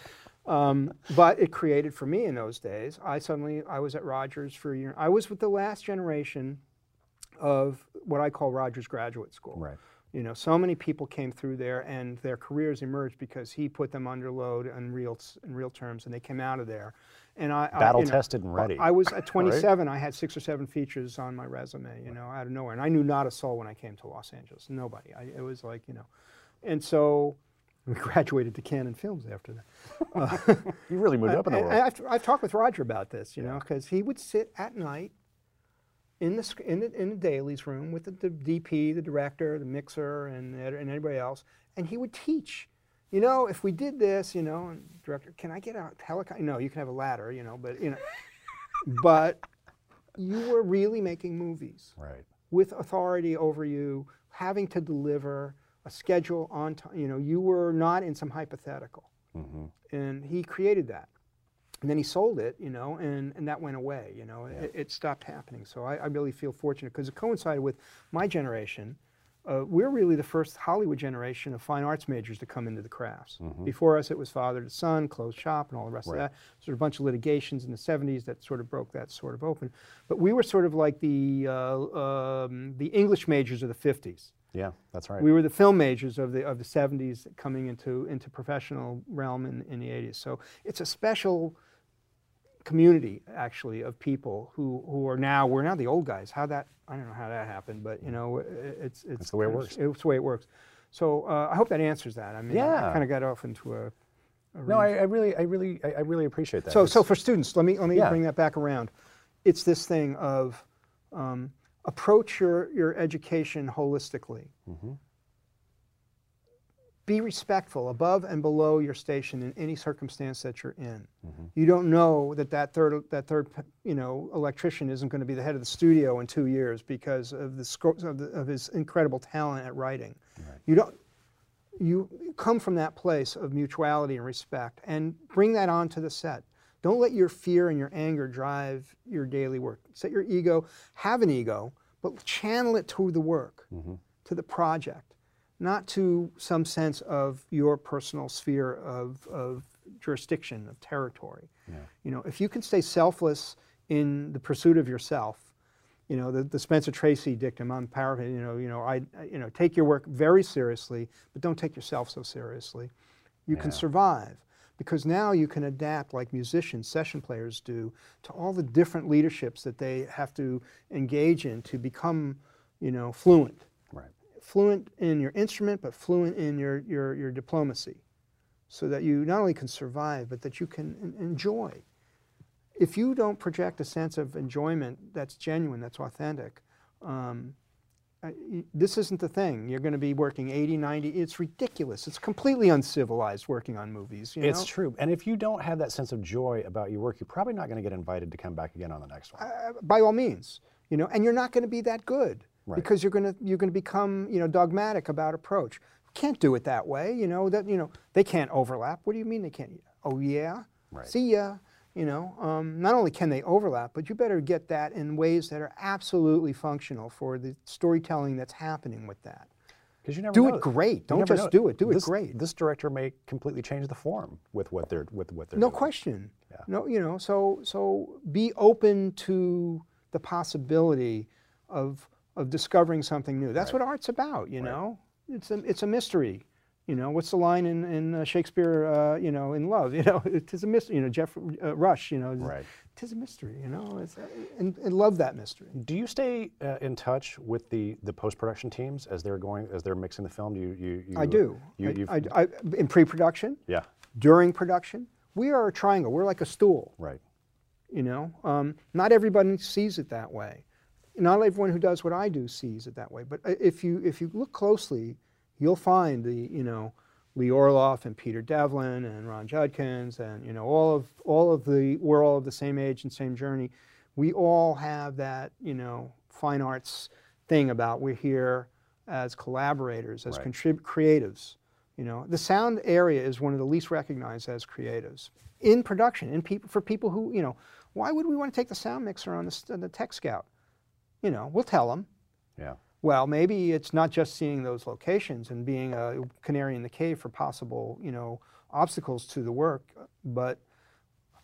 um, but it created for me in those days. I suddenly I was at Rogers for a year. I was with the last generation of what I call Rogers Graduate School. Right. You know, so many people came through there, and their careers emerged because he put them under load in real in real terms, and they came out of there. And I I- Battle know, tested and ready. I was at 27. I had six or seven features on my resume. You know, out of nowhere, and I knew not a soul when I came to Los Angeles. Nobody. I, it was like you know, and so we graduated to Cannon Films after that. You really moved up in the world. I've, I've talked with Roger about this, you know, because he would sit at night in the, in the in the dailies room with the, the DP, the director, the mixer, and and everybody else, and he would teach. You know, if we did this, you know, and director, can I get a helicopter? No, you can have a ladder, you know, but you know, but you were really making movies right. with authority over you, having to deliver a schedule on time. You know, you were not in some hypothetical. And he created that. And then he sold it, you know, and, and that went away, you know, it, it stopped happening. So I, I really feel fortunate because it coincided with my generation. Uh, we're really the first Hollywood generation of fine arts majors to come into the crafts. Before us, it was father to son, closed shop, and all the rest Right. of that. Sort of a bunch of litigations in the 70s that sort of broke that sort of open. But we were sort of like the, uh, um, the English majors of the 50s. Yeah, that's right. We were the film majors of the of the 70s coming into into professional realm in, in the 80s. So it's a special community actually of people who who are now we're now the old guys. How that I don't know how that happened, but you know it- it's it's the way it works. It's the way it works. So uh, I hope that answers that. I mean, I- I, kind of got off into a. a no, I. I really, I really, I, I really appreciate that. So, so for students, let me let me Yeah. bring that back around. It's this thing of um, approach your your education holistically. Mm-hmm. be respectful above and below your station in any circumstance that you're in. Mm-hmm. You don't know that that third, that third, you know, electrician isn't going to be the head of the studio in two years because of the, sco- of, the, of his incredible talent at writing. You don't. You come from that place of mutuality and respect, and bring that onto the set. Don't let your fear and your anger drive your daily work. Set your ego, have an ego, but channel it to the work, mm-hmm. to the project not to some sense of your personal sphere of, of jurisdiction, of territory. You know, if you can stay selfless in the pursuit of yourself, you know, the, the Spencer Tracy dictum, I'm paraphrasing, you know, you know, I, I- you know, take your work very seriously, but don't take yourself so seriously. You can survive because now you can adapt like musicians, session players do, to all the different leaderships that they have to engage in to become, you know, fluent Right. fluent in your instrument, but fluent in your, your, your diplomacy, so that you not only can survive, but that you can enjoy. If you don't project a sense of enjoyment that's genuine, that's authentic, um, uh, this isn't the thing. You're going to be working 80, 90. It's ridiculous. It's completely uncivilized working on movies. You It's true. And if you don't have that sense of joy about your work, you're probably not going to get invited to come back again on the next one. uh, by all means, you know, and you're not going to be that good Right. because you're going to you're going to become you know dogmatic about approach. Can't do it that way, you know. That you know they can't overlap. What do you mean they can't? Oh yeah, Right. see ya. You know, um, not only can they overlap, but you better get that in ways that are absolutely functional for the storytelling that's happening with that. Because you never Do it know. great. Don't just do it. Do it great. This director may completely change the form with what they're with what they're No doing. question. Yeah. No, you know, so so be open to the possibility of of discovering something new. That's Right. what art's about, you know. It's a it's a mystery. You know, what's the line in in uh, Shakespeare? Uh, you know, in Love. You know, it is a mystery. You know, Jeff uh, Rush. You know, Right. It is a mystery. You know, it's, uh, and, and love that mystery. Do you stay uh, in touch with the, the post production teams as they're going as they're mixing the film? Do you you, you I do. You, I, I, I, in pre-production, yeah. during production, we are a triangle. We're like a stool. Right. You know, um, not everybody sees it that way. Not everyone who does what I do sees it that way. But if you if you look closely, you'll find the you know Lee Orloff and Peter Devlin and Ron Judkins and you know all of all of the we're all of the same age and same journey. We all have that you know fine arts thing about we're here as collaborators, as Right. creatives. You know, the sound area is one of the least recognized as creatives in production. In people for people who you know, why would we want to take the sound mixer on the, on the Tech Scout? You know, we'll tell them. Yeah. Well, maybe it's not just seeing those locations and being a canary in the cave for possible, you know, obstacles to the work, but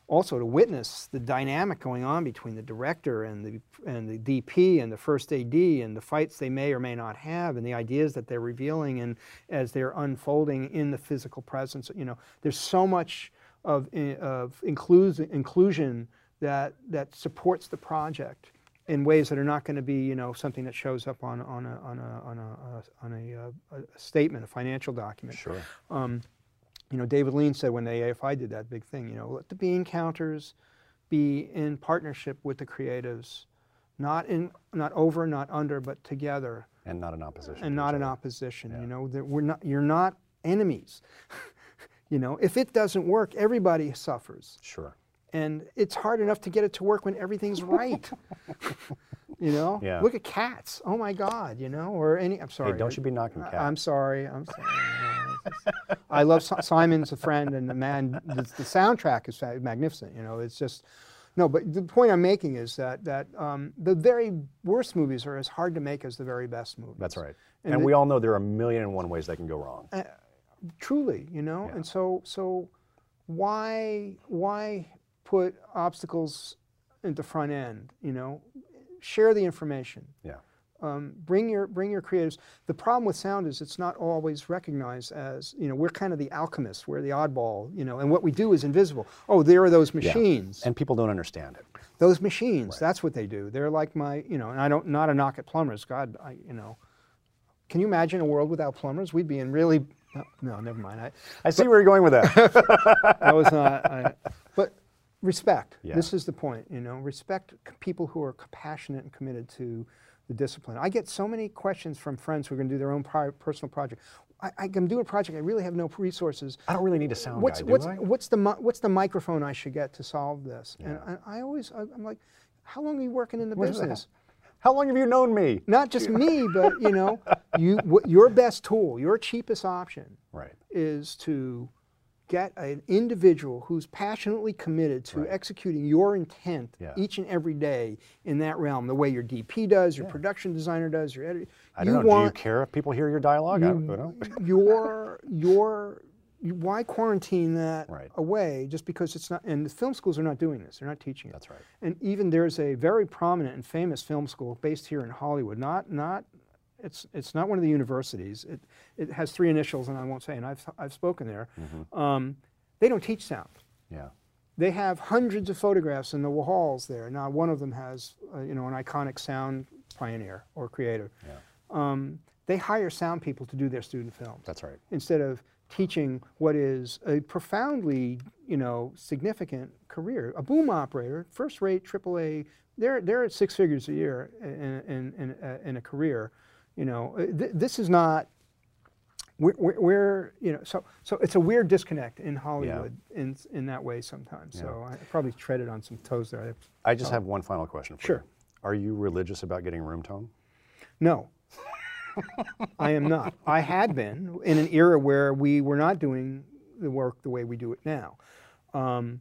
also to witness the dynamic going on between the director and the and the DP and the first AD and the fights they may or may not have and the ideas that they're revealing and as they're unfolding in the physical presence. You know, there's so much of eh, of inclusion inclusion that that supports the project in ways that are not going to be, you know, something that shows up on on a on a on a, uh, on a, uh, a statement, a financial document. Sure. Um, you know, David Lean said when the AFI did that big thing, you know, let the bean counters be in partnership with the creatives, not in not over, not under, but together, And not in opposition. and not in opposition. Yeah. You know, that we're not. You're not enemies. you know, if it doesn't work, everybody suffers Sure. And it's hard enough to get it to work when everything's right. you know, Yeah. look at cats. Oh my God, you know, or any. I'm sorry. Hey, don't you be knocking I- cats. I'm sorry. I'm sorry. No, I love Simon's a friend, and the man. The, the soundtrack is magnificent. You know, it's just. No, but the point I'm making is that that um, the very worst movies are as hard to make as the very best movies. That's right. And And, the- we all know there are a million and one ways they can go wrong. truly you know Yeah. and so so why why put obstacles at the front end you know share the information Yeah. um, bring your bring your creatives the problem with sound is it's not always recognized as you know we're kind of the alchemists we're the oddball you know and what we do is invisible oh there are those Yeah. machines And people don't understand it. those machines that's what they do they're like my you know and i don't not a knock at plumbers god i you know can you imagine a world without plumbers we'd be in really no, no never mind I, I see where you're going with that. I was not. I, but respect. Yeah. This is the point. You know, respect c- people who are compassionate and committed to the discipline. I get so many questions from friends who are going to do their own personal project. I, I'm doing a project. I really have no resources. I don't really need a sound What's guy, do what's I? what's the what's the microphone I should get to solve this? And Yeah. I, I always I'm like, how long are you working in the What business? How long have you known me? Not just me, but you know, you what, your best tool, your cheapest option Right. is to get an individual who's passionately committed to Right. executing your intent Yeah. each and every day in that realm, the way your DP does, your production designer does, your editor. I don't know. Do you care if people hear your dialogue? I don't know. your your why quarantine that Right. away just because it's not and the film schools are not doing this they're not teaching it That's right. and even there's a very prominent and famous film school based here in hollywood not not it's it's not one of the universities it it has three initials and i won't say and i've i've spoken there Mm-hmm. um, they don't teach sound Yeah. they have hundreds of photographs in the halls there. Now, one of them has, uh, you know, an iconic sound pioneer or creator. Yeah. Um, they hire sound people to do their student films That's right. instead of teaching what is a profoundly, you know, significant career. A boom operator, first-rate AAA, they're they're at six figures a year in in in, uh, in a career. You know, Uh, th- this is not. We're, we're, you know, so so it's a weird disconnect in Hollywood in in that way sometimes. So I probably treaded on some toes there. I- just have one final question for Sure. you. Are you religious about getting room tone? No, I am not. I had been in an era where we were not doing the work the way we do it now. Um,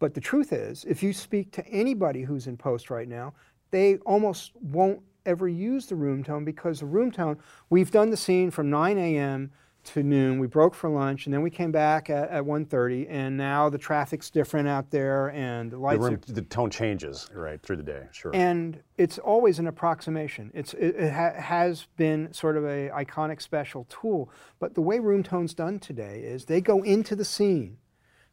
but the truth is, if you speak to anybody who's in post right now, they almost won't ever use the room tone because the room tone, we've done the scene from 9 a.m. to noon. We broke for lunch and then we came back at, at 1.30 and now the traffic's different out there and the The, lights are room, the tone changes, right, through the day. Sure. and it's always an approximation. It's, it, it ha- has been sort of a iconic special tool. But the way room tone's done today is they go into the scene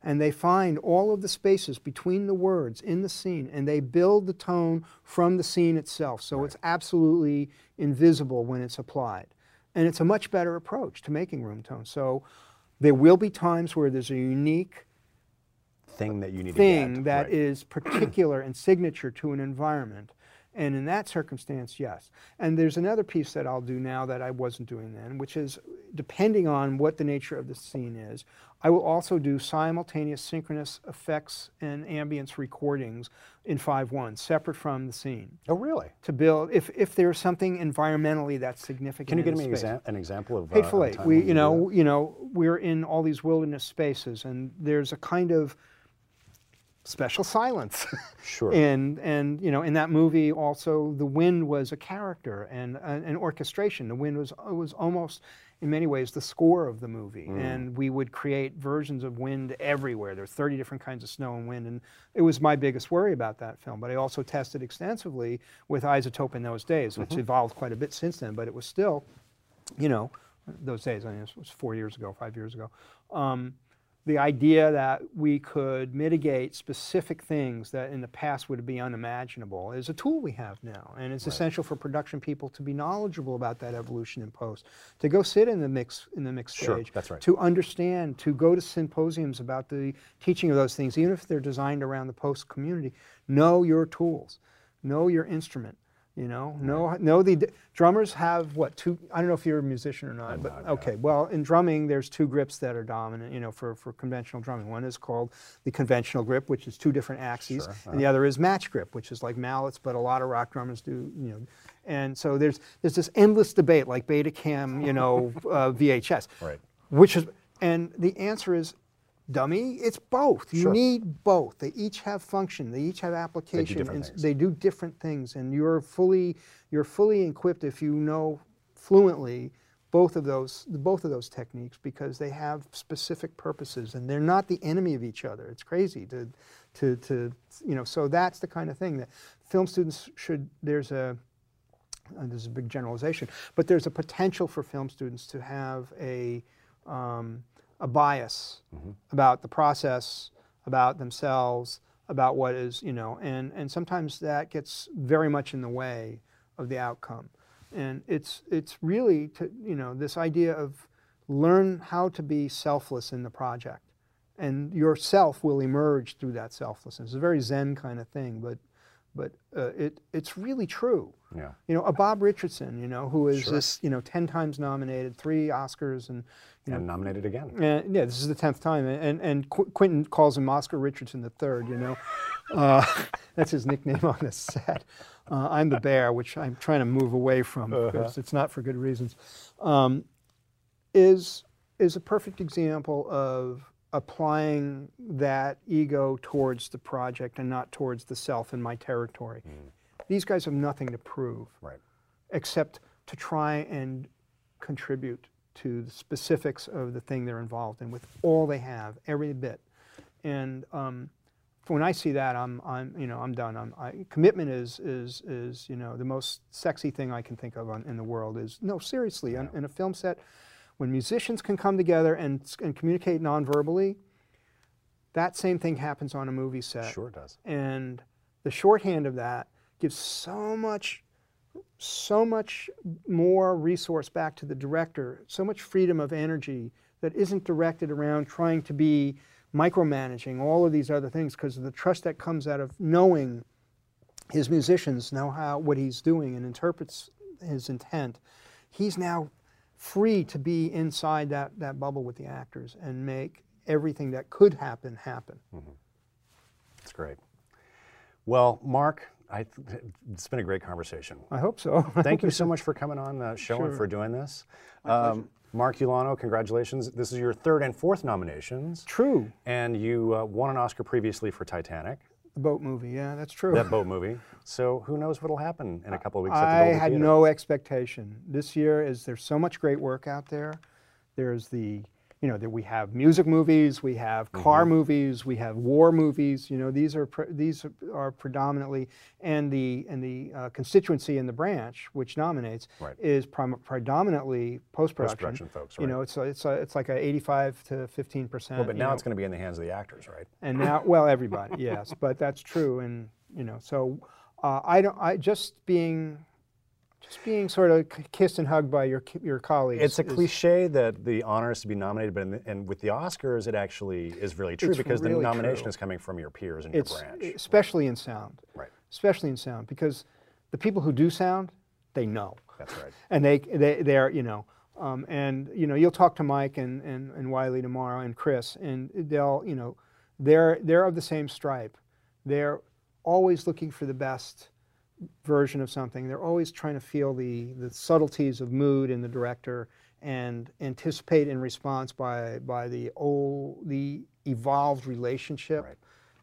and they find all of the spaces between the words in the scene and they build the tone from the scene itself. So it's absolutely invisible when it's applied. And it's a much better approach to making room tone. So there will be times where there's a unique thing that you need thing to get. that right. is particular and signature to an environment. And in that circumstance, yes. And there's another piece that I'll do now that I wasn't doing then, which is depending on what the nature of the scene is, I will also do simultaneous synchronous effects and ambience recordings in 5.1, separate from the scene, Oh, really? to build, if, if there's something environmentally that's significant Can you give me an, an example of Hateful uh, Eight. We, you know, you know, we're in all these wilderness spaces, and there's a kind of special silence. Sure. and and you know, in that movie, also the wind was a character and an, an orchestration. The wind was was almost, in many ways, the score of the movie. Mm. And we would create versions of wind everywhere. There were 30 different kinds of snow and wind, and it was my biggest worry about that film. But I also tested extensively with iZotope in those days, which Mm-hmm. evolved quite a bit since then. But it was still you know, those days, I mean, it was four years ago, five years ago. Um, the idea that we could mitigate specific things that in the past would be unimaginable is a tool we have now. And it's essential for production people to be knowledgeable about that evolution in post, to go sit in the mix in the mix Sure, stage, that's right. to understand, to go to symposiums about the teaching of those things, even if they're designed around the post community. Know your tools, know your instrument. You know, know know the drummers have what two? I don't know if you're a musician or not, I'm but not, no. okay. Well, in drumming, there's two grips that are dominant. You know, for for conventional drumming, one is called the conventional grip, which is two different axes, Sure, and the other is match grip, which is like mallets, but a lot of rock drummers do. You know, and so there's there's this endless debate, like Betacam, you know, uh, VHS, Right. which is, and the answer is. Dummy, it's both. You Sure. need both. They each have function. They each have application. different and they do different things, and you're fully you're fully equipped if you know fluently both of those both of those techniques because they have specific purposes and they're not the enemy of each other. It's crazy to to to you know. So that's the kind of thing that film students should. There's a uh, this is a big generalization, but there's a potential for film students to have a, um, a bias about the process, about themselves, about what is, you know, and, and sometimes that gets very much in the way of the outcome. And it's, it's really, to, you know, this idea of learn how to be selfless in the project. And yourself will emerge through that selflessness. It's a very Zen kind of thing, but, but uh, it, it's really true Yeah. You know, a Bob Richardson, you know, who is Sure. this, you know, 10 times nominated, three Oscars, and, you know, And nominated again. and yeah, this is the 10th time. And, and Qu- Quentin calls him Oscar Richardson the third, you know. Uh, that's his nickname on the set. Uh, I'm the bear, which I'm trying to move away from because it's not for good reasons. Um, is, is a perfect example of applying that ego towards the project and not towards the self in my territory. These guys have nothing to prove Right. except to try and contribute to the specifics of the thing they're involved in with all they have, every bit. And um, when I see that, I'm, I'm, you know, I'm done. I'm, I, commitment is, is, is, you know, the most sexy thing I can think of on, in the world. Is no, seriously, on, in a film set, when musicians can come together and, and communicate non-verbally, that same thing happens on a movie set. Sure does. And the shorthand of that gives so much, so much more resource back to the director, so much freedom of energy that isn't directed around trying to be micromanaging all of these other things because of the trust that comes out of knowing his musicians know how what he's doing and interprets his intent. He's now free to be inside that, that bubble with the actors and make everything that could happen happen. Mm-hmm. That's great. Well, Mark, I, it's been a great conversation. I hope so. Thank you so much for coming on the show and for doing this. Um, Mark Ulano, congratulations. This is your third and fourth nominations, True. and you uh, won an Oscar previously for Titanic, The boat movie, yeah, that's true. that boat movie. So who knows what'll happen in a couple of weeks at the I had Theater. no expectation. This year is there's so much great work out there. There's the you know that we have music movies, we have car Mm-hmm. movies, we have war movies. You know these are pre- these are predominantly and the and the uh, constituency in the branch which nominates Right. is prim- predominantly post production. Folks, You know it's a, it's a, it's like a 85 to 15 percent. Well, but now it's going to be in the hands of the actors, right? and now well everybody yes but that's true and you know so uh, i don't i just being just being sort of kissed and hugged by your your colleagues It's a is- cliche that the honor is to be nominated, but in the, and with the Oscars, it actually is really true because the nomination true. is coming from your peers in it's your branch. especially in sound Right. especially in sound because the people who do sound they know That's right. and they they they're you know um, and you know you'll talk to Mike and, and and Wylie tomorrow and Chris and they'll you know they're they're of the same stripe. They're always looking for the best version of something. They're always trying to feel the the subtleties of mood in the director and anticipate in response by by the old the evolved relationship Right.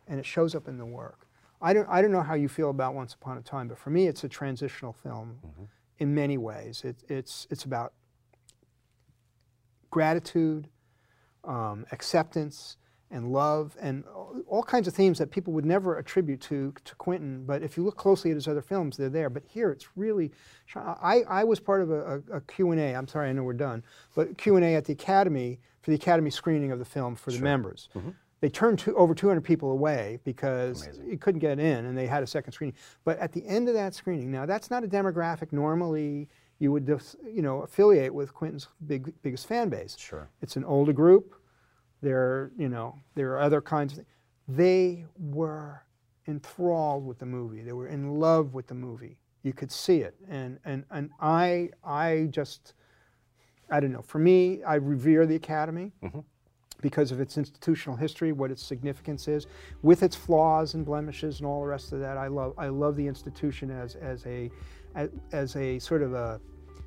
and it shows up in the work. I don't, I don't know how you feel about Once Upon a Time, but for me, it's a transitional film in many ways. It, it's, it's about gratitude, um, acceptance, and love, and all, kinds of themes that people would never attribute to, to Quentin. But if you look closely at his other films, they're there. But here, it's really. I, I was part of a, a, a Q&A. I'm sorry, I know we're done. But Q&A at the Academy for the Academy screening of the film for the members. Mm-hmm. They turned to, over 200 people away because Amazing. you couldn't get in, and they had a second screening. But at the end of that screening, now that's not a demographic normally you would, you know, affiliate with Quentin's big, biggest fan base. Sure. It's an older group. There, you know, there are other kinds of. Things. They were enthralled with the movie. They were in love with the movie. You could see it, and and and I, I just, I don't know. For me, I revere the Academy mm-hmm. because of its institutional history, what its significance is, with its flaws and blemishes and all the rest of that. I love I love the institution as as a as, as a sort of a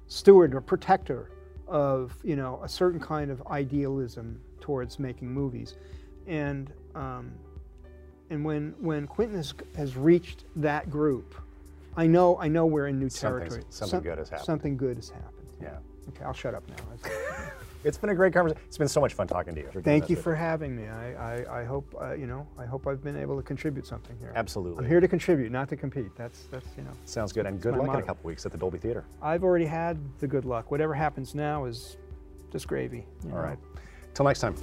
steward or protector of you know a certain kind of idealism towards making movies, and um, and when when Quentin has, has reached that group, I know I know we're in new Something's- territory. something good has happened. Something good has happened. Yeah. Okay, I'll shut up now. It's been a great conversation. It's been so much fun talking to you. Thank you for having me. I, I, I hope uh, you know. I hope I've been able to contribute something here. Absolutely. I'm here to contribute, not to compete. That's that's you know. Sounds good. And good luck in a motto. couple weeks at the Dolby Theater. I've already had the good luck. Whatever happens now is just gravy. All know. right. Till next time.